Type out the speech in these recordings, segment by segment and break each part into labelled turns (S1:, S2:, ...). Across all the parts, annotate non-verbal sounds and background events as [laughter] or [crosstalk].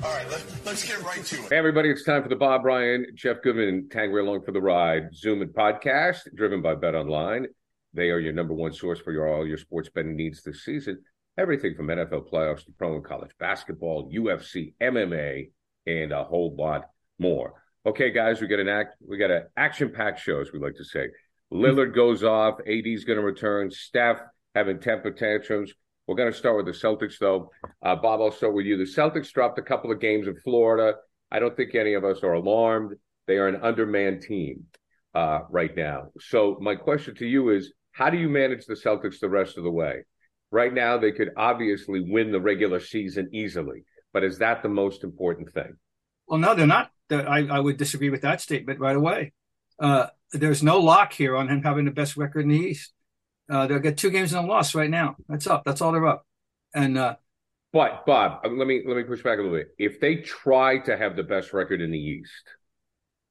S1: All right, let, let's get right to it.
S2: Hey, everybody, it's time for the Bob Ryan, Jeff Goodman, Tanguay along for the ride. Zoom and podcast driven by Bet Online. They are your number one source for your all your sports betting needs this season. Everything from NFL playoffs to pro and college basketball, UFC, MMA, and a whole lot more. Okay, guys, we got an act, we got an action-packed show, as we like to say. Lillard goes off. AD's going to return. Steph having temper tantrums. We're going to start with the Celtics, though. Uh, Bob, I'll start with you. The Celtics dropped a couple of games in Florida. I don't think any of us are alarmed. They are an undermanned team uh, right now. So, my question to you is how do you manage the Celtics the rest of the way? Right now, they could obviously win the regular season easily, but is that the most important thing?
S3: Well, no, they're not. I, I would disagree with that statement right away. Uh, there's no lock here on him having the best record in the East. Uh, they'll get two games and a loss right now. That's up. That's all they're up. And uh,
S2: but Bob, let me let me push back a little bit. If they try to have the best record in the East,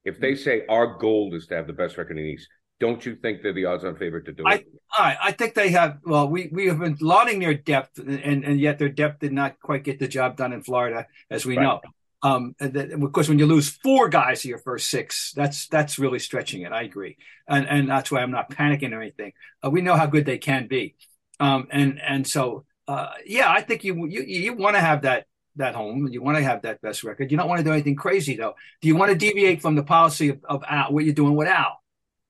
S2: if they say our goal is to have the best record in the East, don't you think they're the odds-on favorite to do
S3: I,
S2: it?
S3: I, I think they have. Well, we we have been lauding their depth, and and yet their depth did not quite get the job done in Florida, as we
S2: Right.
S3: know. Um, and that, of course, when you lose four guys to your first six, that's that's really stretching it. I agree, and and that's why I'm not panicking or anything. Uh, we know how good they can be, um, and and so uh, yeah, I think you you you want to have that that home. You want to have that best record. You don't want to do anything crazy though. Do you want to deviate from the policy of, of Al, what you're doing with Al?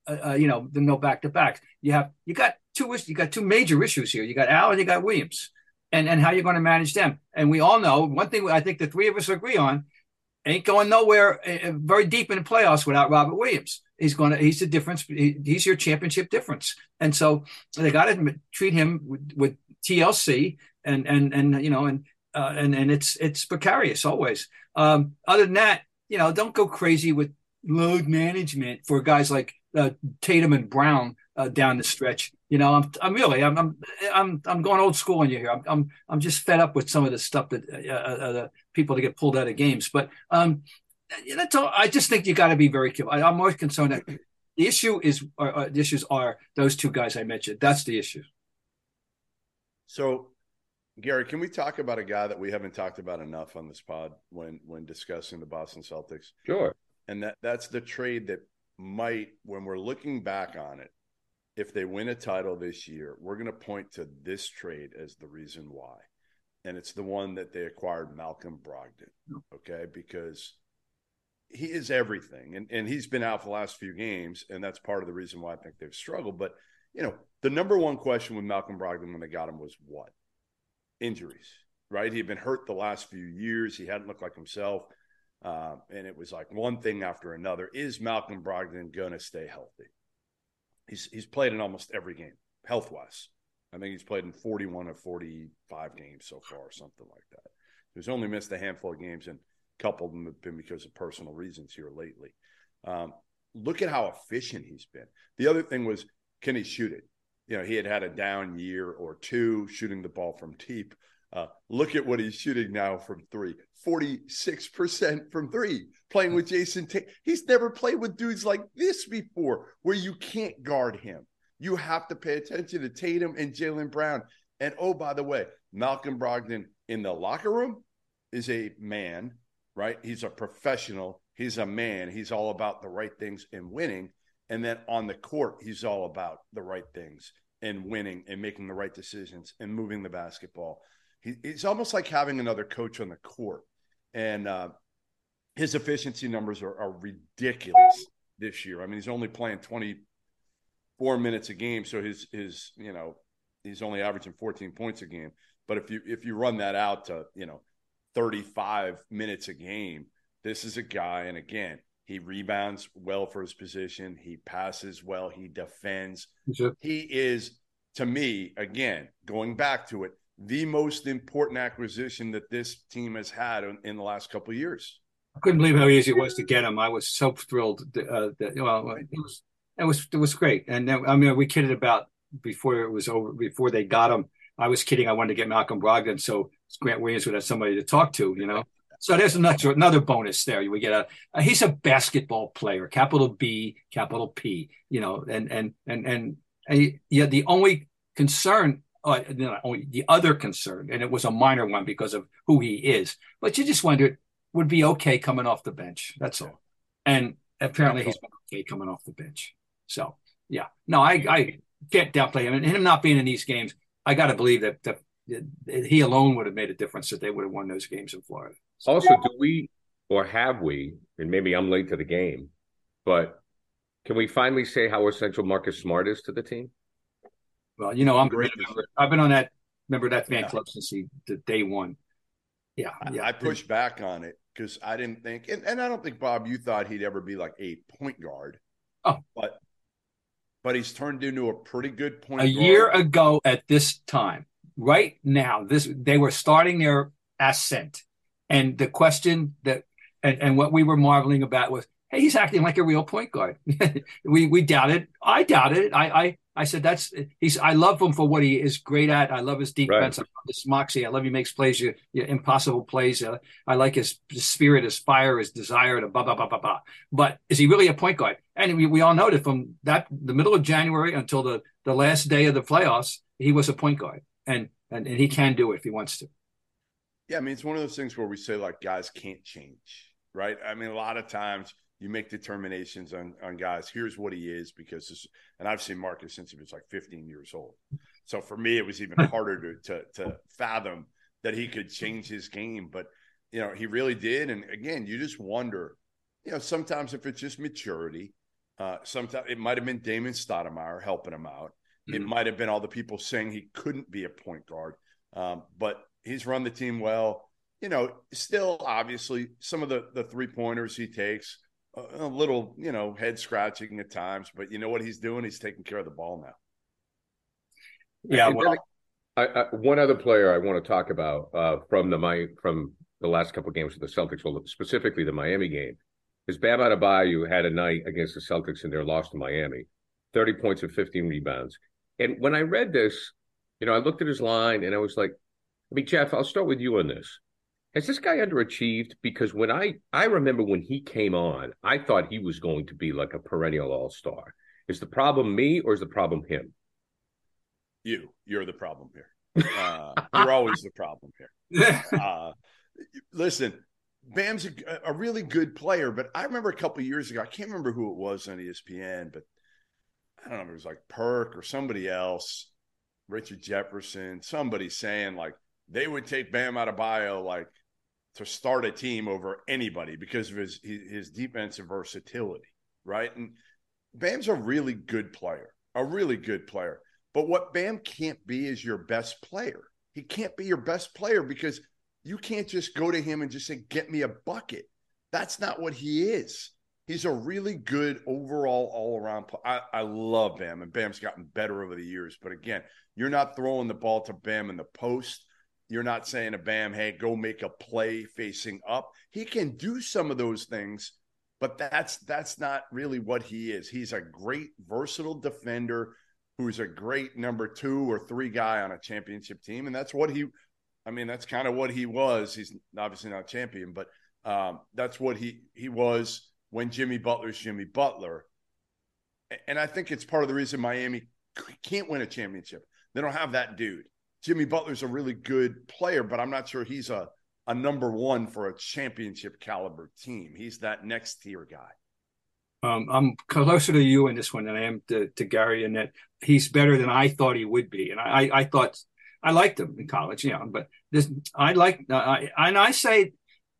S3: Uh, uh, you know, the no back to backs. You have you got two you got two major issues here. You got Al and you got Williams, and and how you're going to manage them. And we all know one thing. I think the three of us agree on ain't going nowhere uh, very deep in the playoffs without Robert Williams. He's going to he's the difference. He, he's your championship difference. And so they got to treat him with, with TLC and and and you know and uh, and and it's it's precarious always. Um, other than that, you know, don't go crazy with load management for guys like uh, Tatum and Brown uh, down the stretch. You know, I'm I'm really I'm I'm I'm, I'm going old school on you here. I'm, I'm I'm just fed up with some of the stuff that uh, uh, the people that get pulled out of games. But um, that's all. I just think you got to be very careful. I, I'm more concerned that the issue is uh, uh, the issues are those two guys I mentioned. That's the issue.
S4: So, Gary, can we talk about a guy that we haven't talked about enough on this pod when when discussing the Boston Celtics?
S2: Sure.
S4: And that that's the trade that might, when we're looking back on it, if they win a title this year, we're going to point to this trade as the reason why. And it's the one that they acquired Malcolm Brogdon. Okay. Because he is everything. And, and he's been out for the last few games. And that's part of the reason why I think they've struggled. But, you know, the number one question with Malcolm Brogdon when they got him was what? Injuries, right? He had been hurt the last few years. He hadn't looked like himself. Uh, and it was like one thing after another. Is Malcolm Brogdon going to stay healthy? He's he's played in almost every game, health wise. I think he's played in 41 or 45 games so far, or something like that. He's only missed a handful of games, and a couple of them have been because of personal reasons here lately. Um, look at how efficient he's been. The other thing was, can he shoot it? You know, he had had a down year or two shooting the ball from deep Uh, look at what he's shooting now from three 46% from three, playing with Jason. Tatum. He's never played with dudes like this before where you can't guard him. You have to pay attention to Tatum and Jaylen Brown. And oh, by the way, Malcolm Brogdon in the locker room is a man, right? He's a professional. He's a man. He's all about the right things and winning. And then on the court, he's all about the right things and winning and making the right decisions and moving the basketball. He, it's almost like having another coach on the court. And uh, his efficiency numbers are, are ridiculous this year. I mean, he's only playing 24 minutes a game. So his, his, you know, he's only averaging 14 points a game. But if you, if you run that out to, you know, 35 minutes a game, this is a guy. And again, he rebounds well for his position. He passes well. He defends. Sure. He is, to me, again, going back to it, the most important acquisition that this team has had in, in the last couple of years.
S3: I couldn't believe how easy it was to get him. I was so thrilled. Uh, that, well, it was it was it was great. And I mean, we kidded about before it was over. Before they got him, I was kidding. I wanted to get Malcolm Brogdon so Grant Williams would have somebody to talk to. You know. So there's another another bonus there. We get a, a, he's a basketball player, capital B, capital P. You know, and and and and, and yeah, the only concern, uh, the other concern, and it was a minor one because of who he is. But you just wondered, would be okay coming off the bench. That's all. And apparently he's been okay coming off the bench. So yeah, no, I I can't downplay him and him not being in these games. I got to believe that, that he alone would have made a difference that they would have won those games in Florida.
S2: So, also, do we or have we? And maybe I'm late to the game, but can we finally say how essential Marcus Smart is to the team?
S3: Well, you know, I'm great. I've been on that. Remember that fan yeah. club since he, the day one. Yeah, yeah.
S4: I pushed back on it because I didn't think, and, and I don't think Bob, you thought he'd ever be like a point guard.
S3: Oh,
S4: but but he's turned into a pretty good point.
S3: A guard. year ago at this time, right now, this they were starting their ascent, and the question that and, and what we were marveling about was, hey, he's acting like a real point guard. [laughs] we we doubted. I doubted it. I I I said that's he's. I love him for what he is great at. I love his defense. Right. I love his moxie. I love he makes plays, you, you impossible plays. Uh, I like his, his, spirit, his fire, his desire to blah blah blah blah blah. But is he really a point guard? And we, we all know that from that the middle of January until the the last day of the playoffs, he was a point guard and, and, and he can do it if he wants to.
S4: Yeah, I mean, it's one of those things where we say like guys can't change, right? I mean, a lot of times you make determinations on on guys. Here's what he is because, this, and I've seen Marcus since he was like 15 years old. So for me, it was even [laughs] harder to, to to fathom that he could change his game, but you know, he really did. And again, you just wonder, you know, sometimes if it's just maturity, uh, sometimes it might have been Damon Stoudamire helping him out. It mm-hmm. might have been all the people saying he couldn't be a point guard, um, but he's run the team well. You know, still obviously some of the the three pointers he takes a, a little, you know, head scratching at times, but you know what he's doing? He's taking care of the ball now.
S3: Yeah. Well,
S2: I, I, one other player I want to talk about uh, from the my from the last couple of games with the Celtics, well, specifically the Miami game, is Bam Adebayo had a night against the Celtics in their loss to Miami, thirty points and fifteen rebounds. And when I read this, you know, I looked at his line and I was like, I mean, Jeff, I'll start with you on this. Has this guy underachieved? Because when I I remember when he came on, I thought he was going to be like a perennial all star. Is the problem me or is the problem him?
S4: You. You're the problem here. [laughs] Uh, you're always the problem here. [laughs] Uh, listen, Bam's a, a, really good player, but I remember a couple years ago, I can't remember who it was on ESPN, but I don't know if it was like Perk or somebody else, Richard Jefferson, somebody saying like they would take Bam Adebayo like to start a team over anybody because of his his defensive versatility, right? And Bam's a really good player, a really good player. But what Bam can't be is your best player. He can't be your best player because you can't just go to him and just say, "Get me a bucket." That's not what he is he's a really good overall all around. I, I love Bam, and Bam's gotten better over the years. But again, you're not throwing the ball to Bam in the post. You're not saying to Bam, hey, go make a play facing up. He can do some of those things, but that's that's not really what he is. He's a great versatile defender who's a great number two or three guy on a championship team, and that's what he I mean, that's kind of what he was. He's obviously not a champion, but um, that's what he he was when Jimmy Butler's Jimmy Butler. And I think it's part of the reason Miami can't win a championship. They don't have that dude. Jimmy Butler's a really good player, but I'm not sure he's a a number one for a championship caliber team. He's that next tier guy.
S3: Um, I'm closer to you in this one than I am to, to Gary, in that he's better than I thought he would be. And I, I thought I liked him in college, you know, but this I like, I, and I say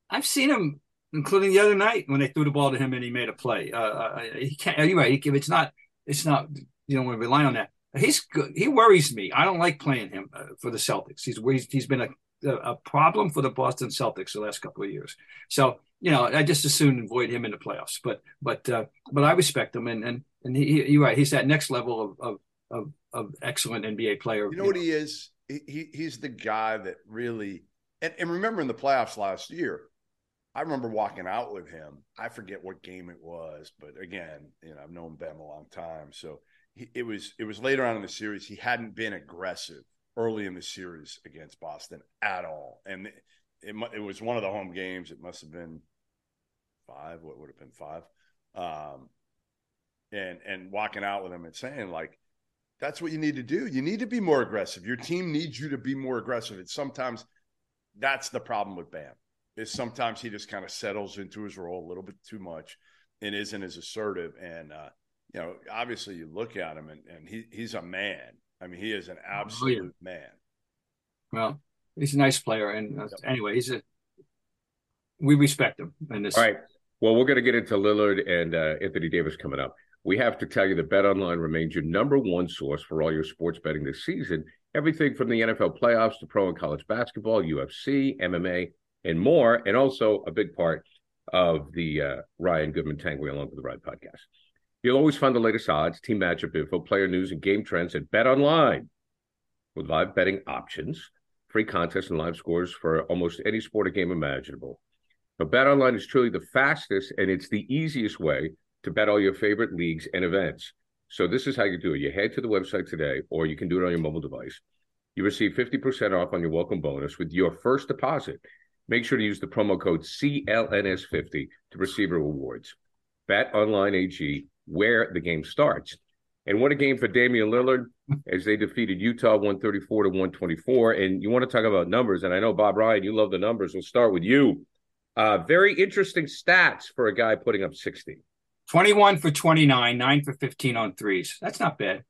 S3: I've seen him, including the other night when they threw the ball to him and he made a play. Uh he can't anyway. He, it's not, it's not. You don't want to rely on that. He's good. He worries me. I don't like playing him uh, for the Celtics. He's he's, been a a problem for the Boston Celtics the last couple of years. So you know, I just as soon avoid him in the playoffs. But but uh, but I respect him, and and and he, you're right. He's that next level of of of, of excellent NBA player.
S4: You know what he is? He, he's the guy that really. And, and remember in the playoffs last year, I remember walking out with him. I forget what game it was, but again, you know, I've known Ben a long time, so it was it was later on in the series. He hadn't been aggressive early in the series against Boston at all, and it, it, it was one of the home games. It must have been five. What would have been five? Um, and and walking out with him and saying like, that's what you need to do. You need to be more aggressive. Your team needs you to be more aggressive. And sometimes that's the problem with Bam. Is sometimes he just kind of settles into his role a little bit too much and isn't as assertive. And uh, you know, obviously you look at him and, and he he's a man. I mean, he is an absolute oh, yeah. man.
S3: Well, he's a nice player, and uh, yep. anyway, he's a. We respect him. And this.
S2: All right. Well, we're going to get into Lillard and uh, Anthony Davis coming up. We have to tell you that Bet Online remains your number one source for all your sports betting this season. Everything from the NFL playoffs to pro and college basketball, UFC, MMA, and more, and also a big part of the uh, Ryan Goodman Tanguay Along with the Ride podcast. You'll always find the latest odds, team matchup info, player news, and game trends at Bet Online with live betting options, free contests, and live scores for almost any sport or game imaginable. But Bet Online is truly the fastest and it's the easiest way to bet all your favorite leagues and events. So this is how you do it. You head to the website today, or you can do it on your mobile device. You receive 50% off on your welcome bonus with your first deposit. Make sure to use the promo code CLNS50 to receive your rewards. Bet Online AG, where the game starts. And what a game for Damian Lillard as they defeated Utah 134 to 124. And you want to talk about numbers, and I know Bob Ryan, you love the numbers. We'll start with you. Uh, very interesting stats for a guy putting up 60.
S3: 21 for 29, 9 for 15 on threes. That's not bad.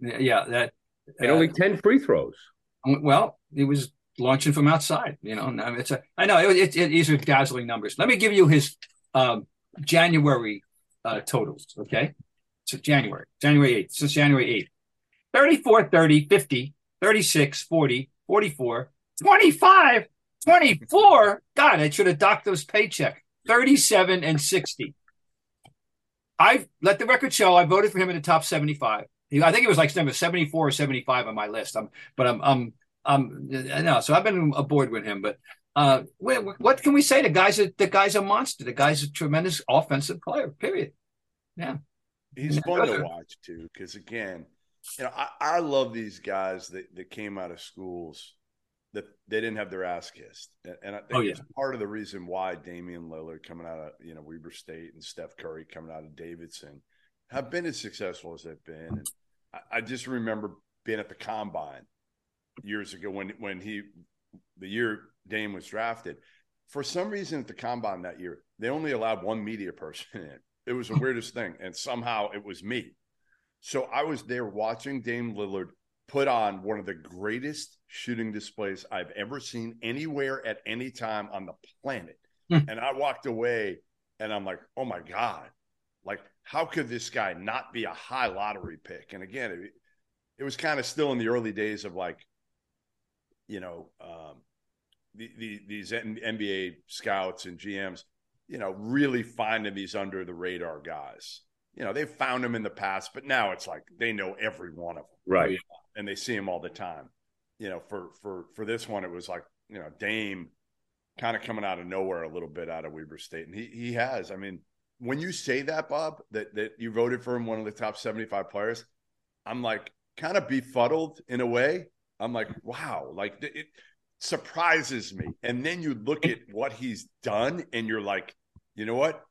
S3: Yeah, that
S2: and uh, only 10 free throws.
S3: Well, he was launching from outside, you know. It's a I know it, it, it, these are dazzling numbers. Let me give you his um, January uh, totals, okay? So January, January 8th, since January 8th. 34, 30, 50, 36, 40, 44, 25, 24. God, I should have docked those paycheck. 37 and 60. I let the record show I voted for him in the top 75. I think it was like number 74 or 75 on my list. I'm, but I'm, I'm, I'm, no. So I've been aboard with him. But uh, what can we say? The guy's a, the guy's a monster. The guy's a tremendous offensive player. Period. Yeah,
S4: he's fun to watch too. Because again, you know, I, I love these guys that that came out of schools that they didn't have their ass kissed. And I think oh, yeah. it's part of the reason why Damian Lillard coming out of, you know, Weber State and Steph Curry coming out of Davidson have been as successful as they've been. And I, I just remember being at the combine years ago when when he the year Dame was drafted. For some reason at the combine that year, they only allowed one media person in. It was the weirdest thing. And somehow it was me. So I was there watching Dame Lillard put on one of the greatest shooting displays I've ever seen anywhere at any time on the planet. Hmm. and I walked away and I'm like, oh my God, like, how could this guy not be a high lottery pick? And again, it, it was kind of still in the early days of like, you know, um, the, the, these NBA scouts and GMs, you know, really finding these under the radar guys. You know, they've found them in the past, but now it's like they know every one of them.
S2: Right
S4: and they see him all the time. You know, for for for this one, it was like you know Dame kind of coming out of nowhere a little bit out of Weber State, and he he has. I mean, when you say that, Bob, that that you voted for him one of the top seventy five players, I'm like kind of befuddled in a way. I'm like, wow, like it, surprises me. And then you look at what he's done, and you're like, you know what?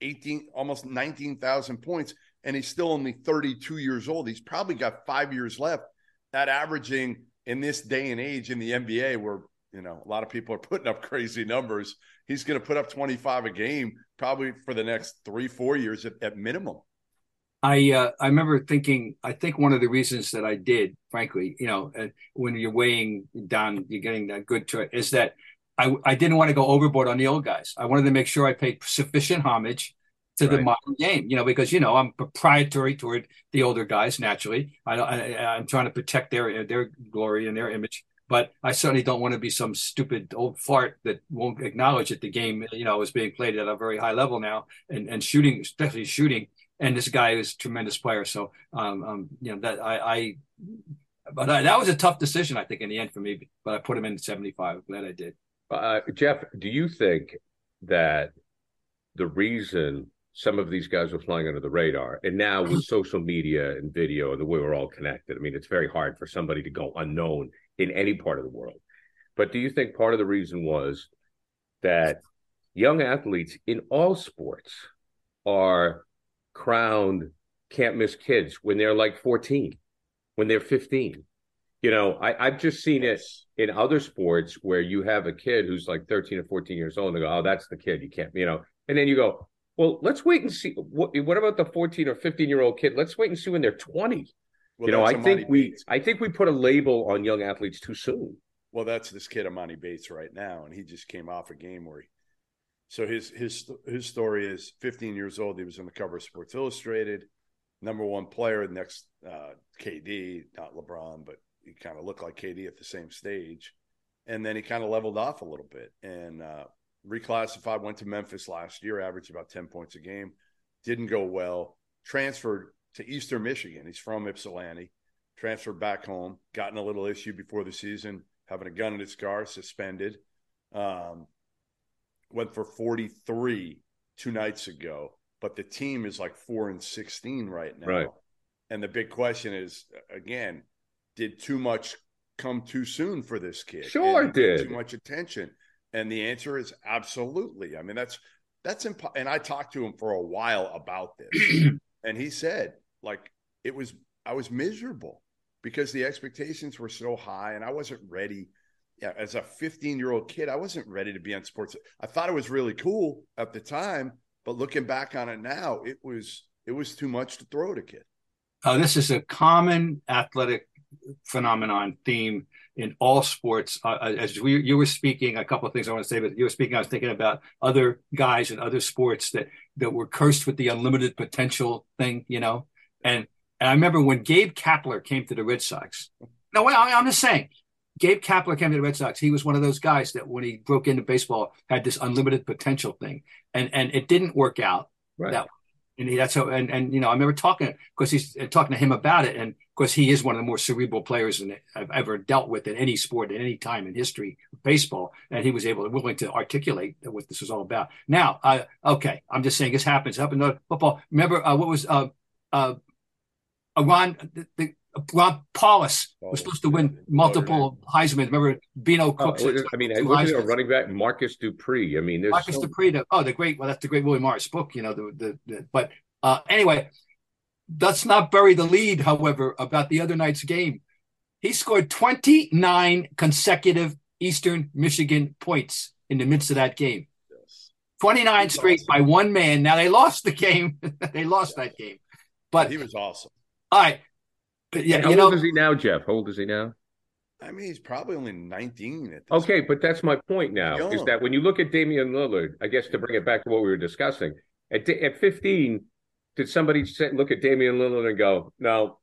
S4: 18, almost 19,000 points, and he's still only 32 years old. He's probably got five years left. That averaging in this day and age in the NBA, where you know a lot of people are putting up [laughs] crazy numbers, he's going to put up 25 a game probably for the next three, four years at, at minimum.
S3: I uh, I remember thinking. I think one of the reasons that I did, frankly, you know, uh, when you're weighing down, you're getting that good to it, is that I I didn't want to go overboard on the old guys. I wanted to make sure I paid sufficient homage to right. the modern game, you know, because you know I'm proprietary toward the older guys. Naturally, I, I I'm trying to protect their their glory and their image but I certainly don't want to be some stupid old fart that won't acknowledge that the game, you know, is being played at a very high level now, and and shooting, especially shooting, and this guy is a tremendous player. So, um, um you know, that I, I but I, that was a tough decision, I think, in the end for me. But I put him in 75. glad I did.
S2: Uh, Jeff, do you think that the reason some of these guys were flying under the radar, and now with [clears throat] social media and video and the way we're all connected, I mean, it's very hard for somebody to go unknown in any part of the world. But do you think part of the reason was that young athletes in all sports are crowned can't miss kids when they're like 14, when they're 15. You know, I, have just seen it in other sports where you have a kid who's like 13 or 14 years old and they go, oh, that's the kid. You can't, you know, and then you go, well, let's wait and see. What, what about the 14 or 15 year old kid? Let's wait and see when they're 20. Well, you know, I think we, Bates. I think we put a label on young athletes too soon.
S4: Well, that's this kid Emoni Bates right now, and he just came off a game where he so his his his story is 15 years old. He was on the cover of Sports Illustrated, number one player. Next, uh, KD, not LeBron, but he kind of looked like KD at the same stage. And then he kind of leveled off a little bit and uh, reclassified. Went to Memphis last year, averaged about 10 points a game. Didn't go well. Transferred to Eastern Michigan. He's from Ypsilanti. Transferred back home. Gotten a little issue before the season, having a gun in his car, suspended. Um, went for 43 two nights ago, but the team is like four and 16 right now.
S2: Right.
S4: And the big question is again, did too much come too soon for this kid?
S2: Sure,
S4: and
S2: did.
S4: Too much attention. And the answer is absolutely. I mean, that's that's impo- and I talked to him for a while about this. [clears throat] and he said, like, it was I was miserable because the expectations were so high and I wasn't ready yeah, as a 15 year old kid, I wasn't ready to be on sports. I thought it was really cool at the time, but looking back on it now, it was it was too much to throw at a kid.
S3: Uh, this is a common athletic phenomenon theme in all sports. Uh, uh, as we, you were speaking, a couple of things I want to say, but you were speaking, I was thinking about other guys in other sports that that were cursed with the unlimited potential thing, you know. And and I remember when Gabe Kapler came to the Red Sox. No, wait, I'm just saying Gabe Kapler came to the Red Sox. He was one of those guys that when he broke into baseball had this unlimited potential thing, and and it didn't work out.
S2: Right.
S3: That, and he, that's how, and and you know I remember talking because he's uh, talking to him about it, and of course he is one of the more cerebral players in, I've ever dealt with in any sport at any time in history of baseball, and he was able willing to articulate what this was all about. Now, uh, okay, I'm just saying this happens. Up in the football. Remember uh, what was uh, uh, Ron the, the Rob Powlus was supposed to win multiple Heisman. Remember Beano Cook?
S2: Oh, I mean, look at running back Marcus Dupree. I mean,
S3: Marcus so... Dupree. The, oh, the great. Well, that's the great Willie Morris book. You know, the the. the but uh, anyway, let's not bury the lead. However, about the other night's game, he scored 29 consecutive Eastern Michigan points in the midst of that game. 29 straight awesome. by one man. Now they lost the [laughs] game. they lost that game. But
S4: he was awesome.
S3: All right. But yeah,
S2: how
S3: you
S2: old
S3: know,
S2: is he now, Jeff? How old is he now?
S4: I mean, he's probably only 19 at
S2: Okay,
S4: point.
S2: but that's my point now
S4: Young.
S2: is that when you look at Damian Lillard, I guess to bring it back to what we were discussing, at, at 15, did somebody look at Damian Lillard and go, no,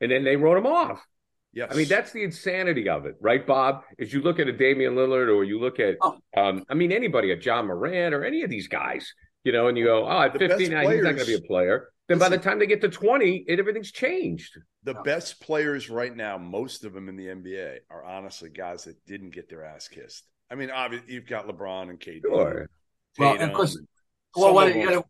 S2: and then they wrote him off?
S4: Yes.
S2: I mean, that's the insanity of it, right, Bob? Is you look at a Damian Lillard or you look at, oh. um, I mean, anybody, a Ja Morant or any of these guys, you know, and you go, oh, at the 15, he's not going to be a player. Then by the time they get to 20, it, everything's changed.
S4: The best players right now, most of them in the NBA, are honestly guys that didn't get their ass kissed. I mean, obviously, you've got LeBron and KD.
S2: Sure.
S3: Well, of course, well, what, you know,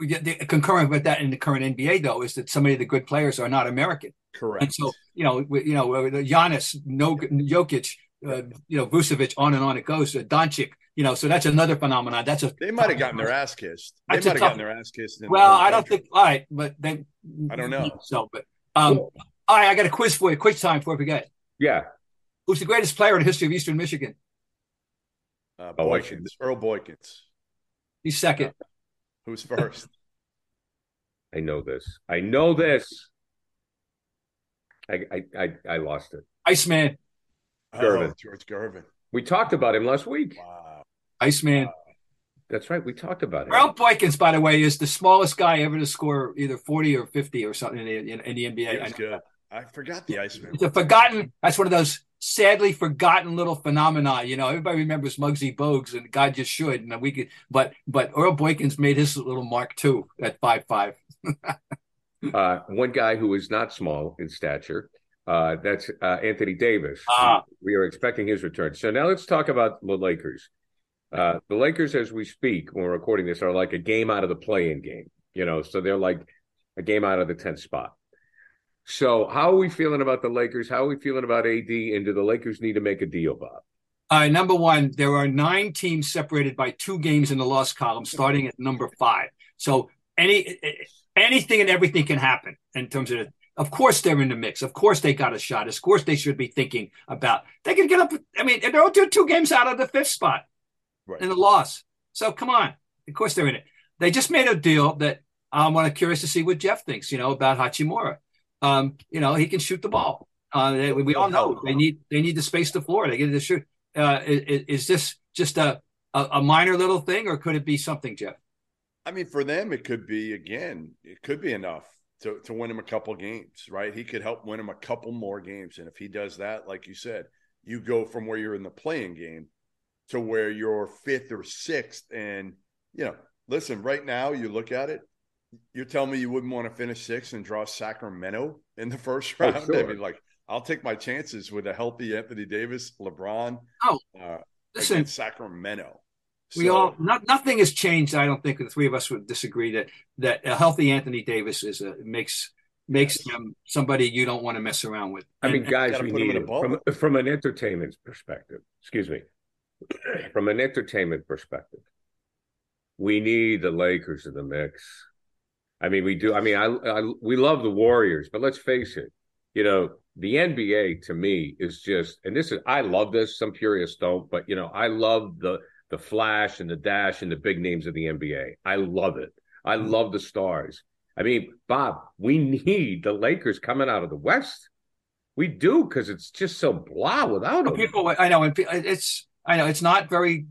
S3: the, concurrent with that in the current NBA though is that so many of the good players are not American.
S4: Correct.
S3: And so you know, you know, Giannis, no Jokic, uh, you know, Vucevic, on and on it goes. Uh, Doncic, you know, so that's another phenomenon. That's a
S4: They might have gotten their ass kissed. They might have gotten their ass kissed. in
S3: Well, I don't think. All right, but they.
S4: I don't know.
S3: So, but um, all right, I got a quiz for you. Quiz time before we forget.
S2: Yeah.
S3: Who's the greatest player in the history of Eastern Michigan?
S4: Uh,
S2: Oh, I
S4: Boykins, Earl Boykins.
S3: He's second.
S4: Who's first? [laughs]
S2: I know this. I know this. I I I, I lost it.
S3: Iceman.
S2: Gervin.
S4: Oh, George Gervin.
S2: We talked about him last week.
S4: Wow.
S3: Iceman.
S2: That's right. We talked about it.
S3: Earl Boykins, by the way, is the smallest guy ever to score either 40 or 50 or something in the, in, in the NBA.
S4: Was good. I forgot the Iceman.
S3: It's a forgotten. That's one of those sadly forgotten little phenomena. You know, everybody remembers Muggsy Bogues, and God just should. And we could, but but Earl Boykins made his little mark too at five five. [laughs]
S2: Uh, one guy who is not small in stature. Uh, that's uh, Anthony Davis.
S3: Ah.
S2: We are expecting his return. So now let's talk about the Lakers. Uh, the Lakers, as we speak, when we're recording this, are like a game out of the play-in game. You know, so they're like a game out of the tenth spot. So how are we feeling about the Lakers? How are we feeling about AD? And do the Lakers need to make a deal, Bob?
S3: Uh, number one, there are nine teams separated by two games in the loss column, starting at number five. So any anything and everything can happen in terms of. The, Of course, they're in the mix. Of course, they got a shot. Of course, they should be thinking about. They can get up. I mean, they're two, two games out of the fifth spot
S4: Right.
S3: in the loss. So come on. Of course, they're in it. They just made a deal that I'm uh, curious to see what Jeff thinks. You know about Hachimura. Um, you know he can shoot the ball. Uh, they, we all know they need they need to space the floor. They get to shoot. Uh, is, is this just a, a a minor little thing, or could it be something, Jeff?
S4: I mean, for them, it could be again. It could be enough to to win him a couple games, right? He could help win him a couple more games, and if he does that, like you said, you go from where you're in the play-in game to where you're fifth or sixth, and you know, listen, right now you look at it. You're telling me you wouldn't want to finish sixth and draw Sacramento in the first
S2: Oh,
S4: round? I mean, like, I'll take my chances with a healthy Anthony Davis, LeBron,
S3: Oh,
S4: uh,
S3: listen,
S4: against Sacramento.
S3: we
S4: So-
S3: all not, nothing has changed. I don't think the three of us would disagree that that a healthy Anthony Davis is a makes makes
S4: Yes.
S3: him somebody you don't want to mess around with.
S2: I mean,
S3: And-
S2: guys, we need
S4: in a
S2: from from an entertainment perspective. Excuse me, from an entertainment perspective, we need the Lakers in the mix. I mean, we do. I mean, I, I we love the Warriors, but let's face it. You know, the NBA to me is just, and this is I love this. Some purists don't, but you know, I love the the flash and the dash and the big names of the NBA. I love it. I mm-hmm. love the stars. I mean, Bob, we need the Lakers coming out of the West. We do because it's just so blah without them.
S3: people i know and it's i know it's not very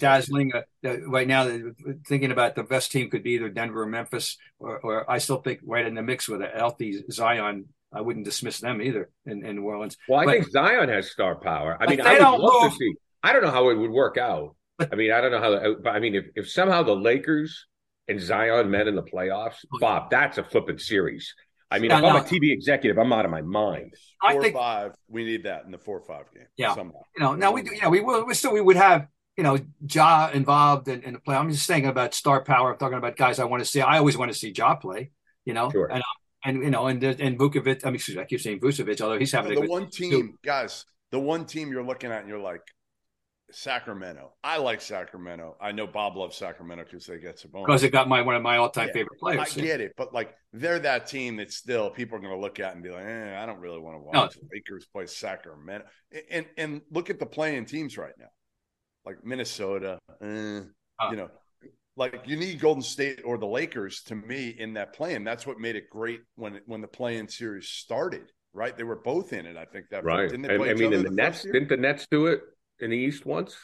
S3: dazzling uh, uh, right now uh, thinking about the best team could be either denver or memphis or, or i still think right in the mix with a healthy zion i wouldn't dismiss them either in, in new orleans
S2: Well, I
S3: But-
S2: think Zion has star power. I mean, I would
S3: don't
S2: love
S3: move-
S2: to see. I don't know how it would work out.
S3: But-
S2: I mean, I don't know how. But I mean, if if somehow the Lakers and Zion met in the playoffs, Bob, that's a flipping series. I mean,
S3: Yeah,
S2: if I'm a TV executive, I'm out of my mind.
S3: I
S4: four
S3: think-
S4: five. We need that in the four five game.
S3: Yeah.
S4: somehow.
S3: you know now we do- you know we will we still we would have you know ja involved in, in the play i'm just saying about star power i'm talking about guys i want to see i always want to see ja play you know
S2: Sure.
S3: and and you know and and Vukovic, I mean, excuse me, I keep saying Vucevic, although he's having a
S4: the
S3: good
S4: one team,
S3: too.
S4: guys, the one team you're looking at and you're like, Sacramento. I like Sacramento. I know Bob loves Sacramento because they get Sabonis.
S3: because it got my one of my all time
S4: Yeah,
S3: favorite players.
S4: I
S3: players.
S4: get it, but like they're that team that still people are going to look at and be like, eh, I don't really want to
S3: No.
S4: watch Lakers play Sacramento. And and look at the play-in teams right now, like Minnesota. eh,
S3: Uh.
S4: you know, like you need Golden State or the Lakers to me in that playing. That's what made it great when when the play-in series started. Right, they were both in it. I think that
S2: Right.
S4: Didn't
S2: I,
S4: they play
S2: I mean,
S4: other
S2: the
S4: the
S2: Nets
S4: year?
S2: didn't the Nets do it in the East once?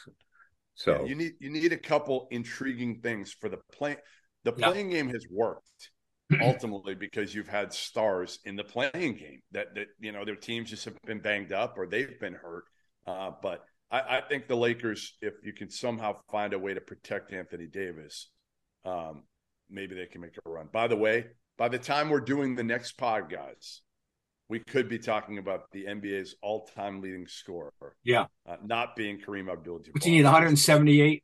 S2: So
S4: Yeah, you need you need a couple intriguing things for the play. The
S3: Yeah.
S4: play-in game has worked [clears throat] ultimately because you've had stars in the play-in game that that you know their teams just have been banged up or they've been hurt. Uh, but I, I think the Lakers, if you can somehow find a way to protect Anthony Davis, um, maybe they can make a run. By the way, by the time we're doing the next pod, guys, we could be talking about the NBA's all-time leading scorer.
S3: Yeah.
S4: uh, not being Kareem Abdul-Jabbar.
S3: But you need 178.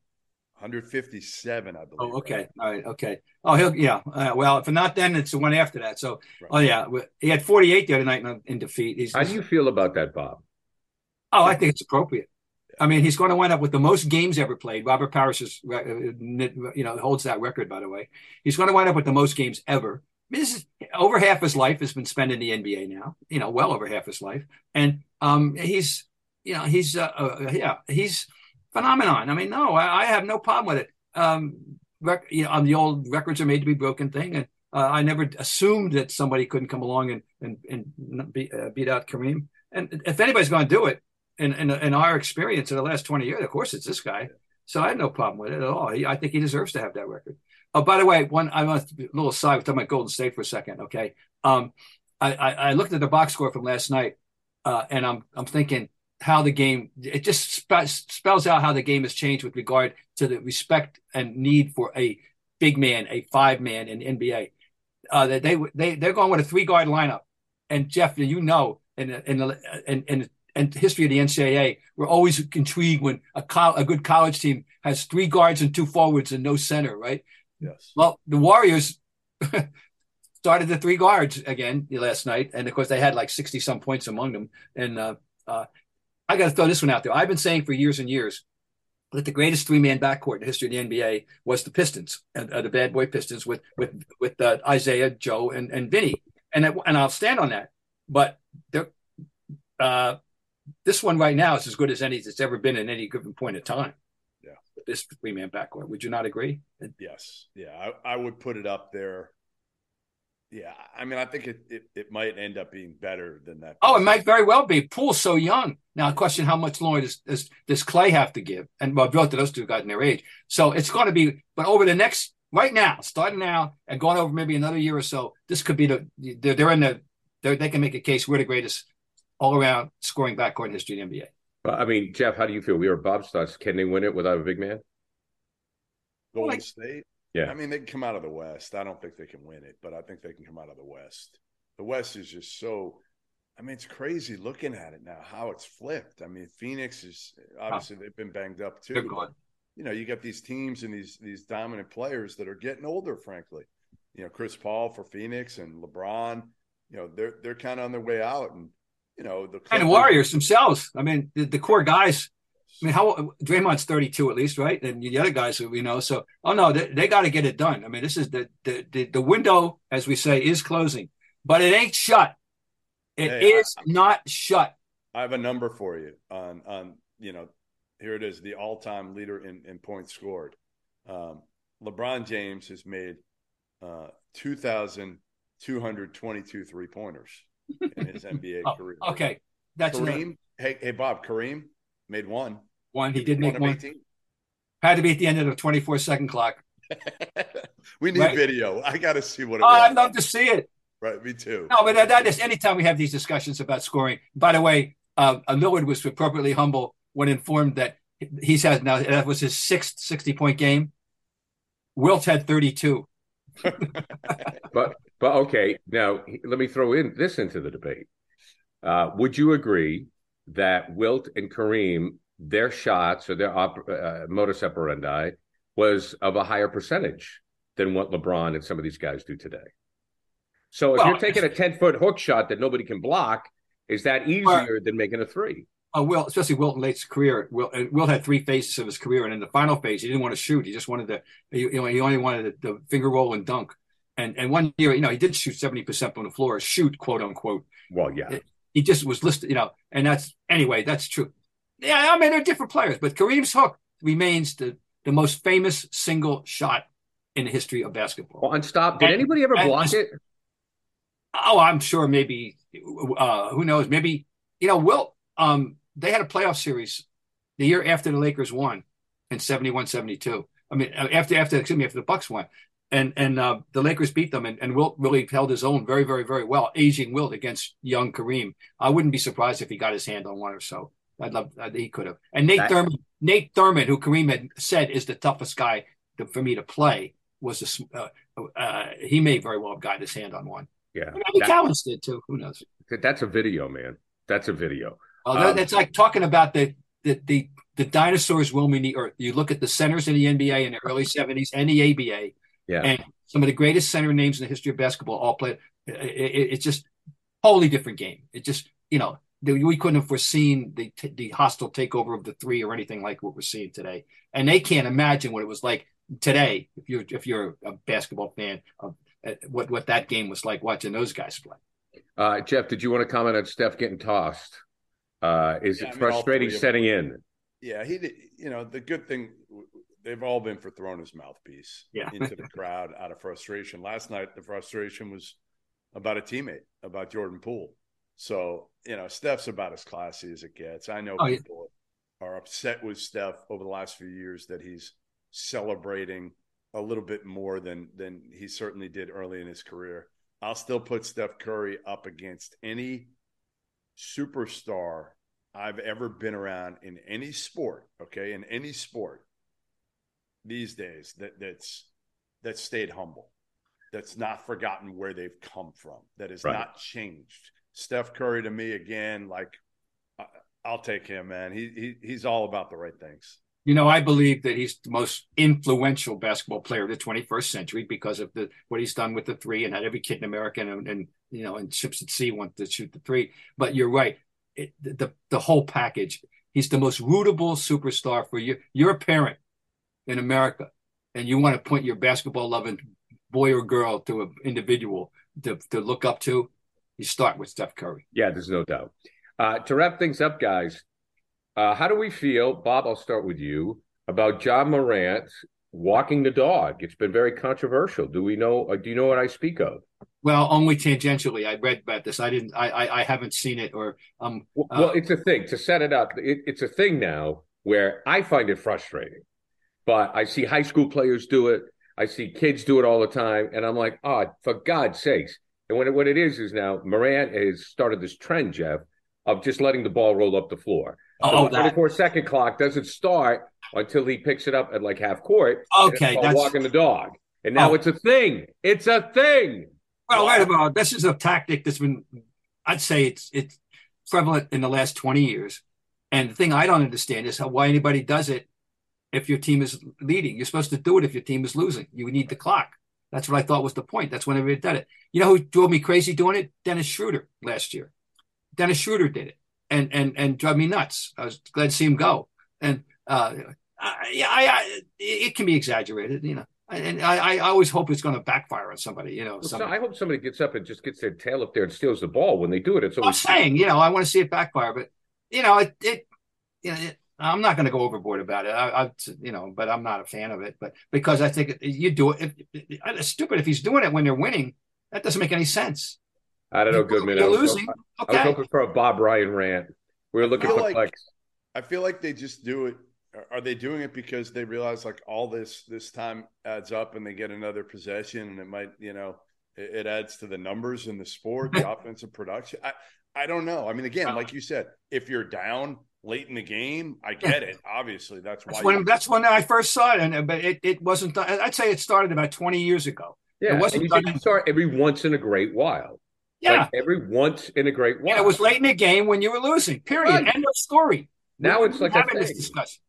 S4: 157, I believe.
S3: Oh, okay.
S4: right?
S3: All right. Okay. Oh, he'll, yeah. Uh, well, if not then, it's the one after that. So,
S4: Right.
S3: oh, yeah. He had 48 the other night in, in defeat. He's,
S2: how do you feel about that, Bob?
S3: Oh, I think it's appropriate. I mean, he's going to wind up with the most games ever played. Robert Parrish is, uh, you know, holds that record, by the way. He's going to wind up with the most games ever. This is over half his life has been spent in the NBA now. You know, well over half his life, and um, he's, you know, he's, uh, uh, yeah, he's phenomenon. I mean, no, I, I have no problem with it. Um, rec- you know, on the old records are made to be broken thing, and uh, I never assumed that somebody couldn't come along and and and beat, uh, beat out Kareem. And if anybody's going to do it, in, in, in our experience in the last 20 years, of course, it's this guy. So I had no problem with it at all. He, I think he deserves to have that record. Oh, by the way, one I want a little side. We're talking about Golden State for a second. Okay, um, I, I, I looked at the box score from last night, uh, and I'm I'm thinking how the game it just spe- spells out how the game has changed with regard to the respect and need for a big man, a five man in NBA. Uh, they they they're going with a three guard lineup, and Jeff, you know, in in in, in and history of the NCAA, we're always intrigued when a, co- a good college team has three guards and two forwards and no center, right?
S4: Yes.
S3: Well, the Warriors [laughs] started the three guards again last night, and of course they had like sixty some points among them. And uh, uh, I got to throw this one out there. I've been saying for years and years that the greatest three man backcourt in the history of the NBA was the Pistons, uh, the Bad Boy Pistons with with with uh, Isiah, Joe, and and Vinny, and and I'll stand on that. But uh, this one right now is as good as any that's ever been in any given point of time.
S4: Yeah.
S3: This three man backcourt. Would you not agree?
S4: Yes. Yeah. I, I, would put it up there. Yeah. I mean, I think it, it, it might end up being better than that.
S3: Oh, it might very well be. Poole's so young. Now, question how much longer does, does, does Klay have to give? And well, both of those two got in their age. So it's going to be, but over the next, right now, starting now and going over maybe another year or so, this could be the, they're, they're in the, they're, they can make a case we're the greatest all around scoring backcourt history in the NBA.
S2: Well, I mean, Jeff, how do you feel? We are Bob Stutz. Can they win it without a big man?
S4: Golden like, State?
S2: Yeah.
S4: I mean, they can come out of the West. I don't think they can win it, but I think they can come out of the West. The West is just so. I mean, it's crazy looking at it now, how it's flipped. I mean, Phoenix is obviously they've been banged up too. But, you know, you got these teams and these these dominant players that are getting older, frankly. You know, Chris Paul for Phoenix and LeBron, you know, they're they're kind of on their way out. And you know the
S3: and Warriors themselves. I mean, the, the, core guys. I mean, how Draymond's thirty two at least, right? And the other guys, you know. So, oh no, they, they got to get it done. I mean, this is the, the the the window, as we say, is closing, but it ain't shut. It hey, is I, not shut.
S4: I have a number for you on on you know, here it is, the all time leader in in points scored. Um, LeBron James has made uh, two thousand two hundred twenty two three pointers in his NBA oh, career.
S3: Okay, that's
S4: Kareem. Hey, hey, Bob. Kareem made one.
S3: One. He did make one. 18. Had to be at the end of the 24 second clock. [laughs]
S4: we need right? video. I got to see what it
S3: oh,
S4: was.
S3: I'd love to see it.
S4: Right, me too.
S3: No, but that, that is anytime we have these discussions about scoring. By the way, uh, Lillard was appropriately humble when informed that he's had now that was his sixth 60 point game. Wilt had 32. [laughs]
S2: but but okay, now let me throw in this into the debate. Uh, would you agree that Wilt and Kareem, their shots or their op- uh, modus operandi was of a higher percentage than what LeBron and some of these guys do today? So if well, you're taking a 10 foot hook shot that nobody can block, is that easier than making a three?
S3: Uh, Will, especially Wilton Late's career. Will, Will had three phases of his career, and in the final phase, he didn't want to shoot. He just wanted to, you know, he only wanted the finger roll and dunk. And and one year, you know, he did shoot seventy percent on the floor, shoot quote unquote.
S2: Well, yeah,
S3: he just was listed, you know, and that's anyway, that's true. Yeah, I mean they're different players, but Kareem's hook remains the the most famous single shot in the history of basketball.
S2: Well, stop. Did and, anybody ever block and, it?
S3: Oh, I'm sure. Maybe. Uh, who knows? Maybe you know. Will um, they had a playoff series the year after the Lakers won in 71, 72. I mean, after after excuse me, after the Bucks won and and uh, the Lakers beat them, and, and Wilt really held his own very, very, very well, aging Wilt against young Kareem. I wouldn't be surprised if he got his hand on one or so. I'd love uh, he could have. And Nate Thurmond, Nate Thurmond, who Kareem had said is the toughest guy to, for me to play, was a, uh, uh, he may very well have got his hand on one.
S2: Yeah,
S3: maybe Cowens did too. Who knows?
S2: That's a video, man. That's a video.
S3: Oh, that, um, that's like talking about the the the, the dinosaurs roaming the earth. You look at the centers in the NBA in the early '70s and the ABA
S2: yeah.
S3: And some of the greatest center names in the history of basketball all played. It, it, it's just totally different game. It just, you know, we couldn't have foreseen the the hostile takeover of the three or anything like what we're seeing today, and they can't imagine what it was like today. If you're if you're a basketball fan, of uh, what what that game was like watching those guys play.
S2: Uh, Jeff, did you want to comment on Steph getting tossed? Uh, is
S4: Yeah,
S2: it
S4: I mean,
S2: frustrating setting in?
S4: Yeah, he did. You know, the good thing they've all been for throwing his mouthpiece
S3: Yeah.
S4: into the crowd out of frustration. Last night, the frustration was about a teammate, about Jordan Poole. So you know, Steph's about as classy as it gets. I know
S3: Oh, yeah.
S4: people are upset with Steph over the last few years that he's celebrating a little bit more than than he certainly did early in his career. I'll still put Steph Curry up against any superstar I've ever been around in any sport, okay, in any sport these days that that's that stayed humble, that's not forgotten where they've come from, that has
S2: Right.
S4: not changed. Steph Curry to me again, like I'll take him, man. He, he he's all about the right things.
S3: You know, I believe that he's the most influential basketball player of the 21st century because of the what he's done with the three and had every kid in America and, and you know, and ships at sea want to shoot the three. But you're right, it, the the whole package. He's the most rootable superstar for you. You're a parent in America, and you want to point your basketball loving boy or girl to an individual to to look up to. You start with Steph Curry.
S2: Yeah, there's no doubt. Uh, to wrap things up, guys, uh, how do we feel, Bob? I'll start with you about Ja Morant walking the dog. It's been very controversial. Do we know? Uh, do you know what I speak of?
S3: Well, only tangentially. I read about this. I didn't. I I, I haven't seen it or um.
S2: Well,
S3: uh,
S2: well, it's a thing to set it up. It, it's a thing now where I find it frustrating, but I see high school players do it. I see kids do it all the time, and I'm like, oh, for God's sakes! And when it, what it is is now Morant has started this trend, Jeff, of just letting the ball roll up the floor.
S3: Oh, oh
S2: the
S3: that.
S2: 24 second clock doesn't start until he picks it up at like half court.
S3: Okay, that's
S2: walking the dog. And now
S3: Oh.
S2: it's a thing. It's a thing.
S3: well. Wait a minute. This is a tactic that's been. I'd say it's it's prevalent in the last twenty years. And the thing I don't understand is how why anybody does it if your team is leading. You're supposed to do it if your team is losing. You need the clock. That's what I thought was the point. That's when everybody did it. You know who drove me crazy doing it? Dennis Schroeder last year. Dennis Schroeder did it, and and and drove me nuts. I was glad to see him go. And uh, I, yeah, I, I, it can be exaggerated, you know. And I, I always hope it's going to backfire on somebody, you know.
S2: Well, so
S3: somebody.
S2: I hope somebody gets up and just gets their tail up there and steals the ball when they do it. It's always I'm
S3: saying, you know, I want to see it backfire, but you know, it, it you know, it, I'm not going to go overboard about it. I, I, you know, but I'm not a fan of it. But because I think you do it, if, if, it's stupid if he's doing it when they're winning. That doesn't make any sense.
S2: I don't know, Goodman.
S3: You're
S2: I was,
S3: losing.
S2: I was hoping for a Bob Ryan rant. We were looking
S4: feel
S2: for
S4: like-
S2: clicks.
S4: I feel like they just do it. are- Are they doing it because they realize like all this this time adds up and they get another possession and it might you know it, it adds to the numbers in the sport, the [laughs] offensive production. I I don't know. I mean, again, like you said, if you're down late in the game, I get it. Obviously, that's why.
S3: That's when that's when I first saw it, and but it, it wasn't. done- I'd say it started about 20 years ago.
S2: Yeah,
S3: it wasn't
S2: and you
S3: done
S2: start every once in a great while.
S3: Yeah,
S2: Like every once in a great while.
S3: and it was late in the game when you were losing. Period.
S2: Right.
S3: End of story.
S2: Now
S3: We-
S2: it's
S3: we're
S2: like a
S3: having this discussion.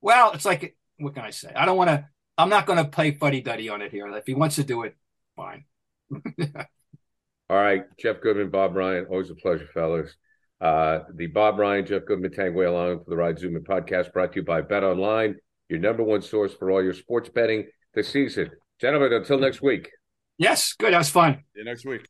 S3: Well, it's like what can I say? I don't want to. I'm not going to play fuddy duddy on it here. If he wants to do it, fine. [laughs]
S2: All right, Jeff Goodman, Bob Ryan, always a pleasure, fellas. Uh, the Bob Ryan, Jeff Goodman, Tanguay along for the Ride Zoom and podcast brought to you by Bet Online, your number one source for all your sports betting this season. Gentlemen, until next week.
S3: Yes, good. That was fun.
S4: See you next week.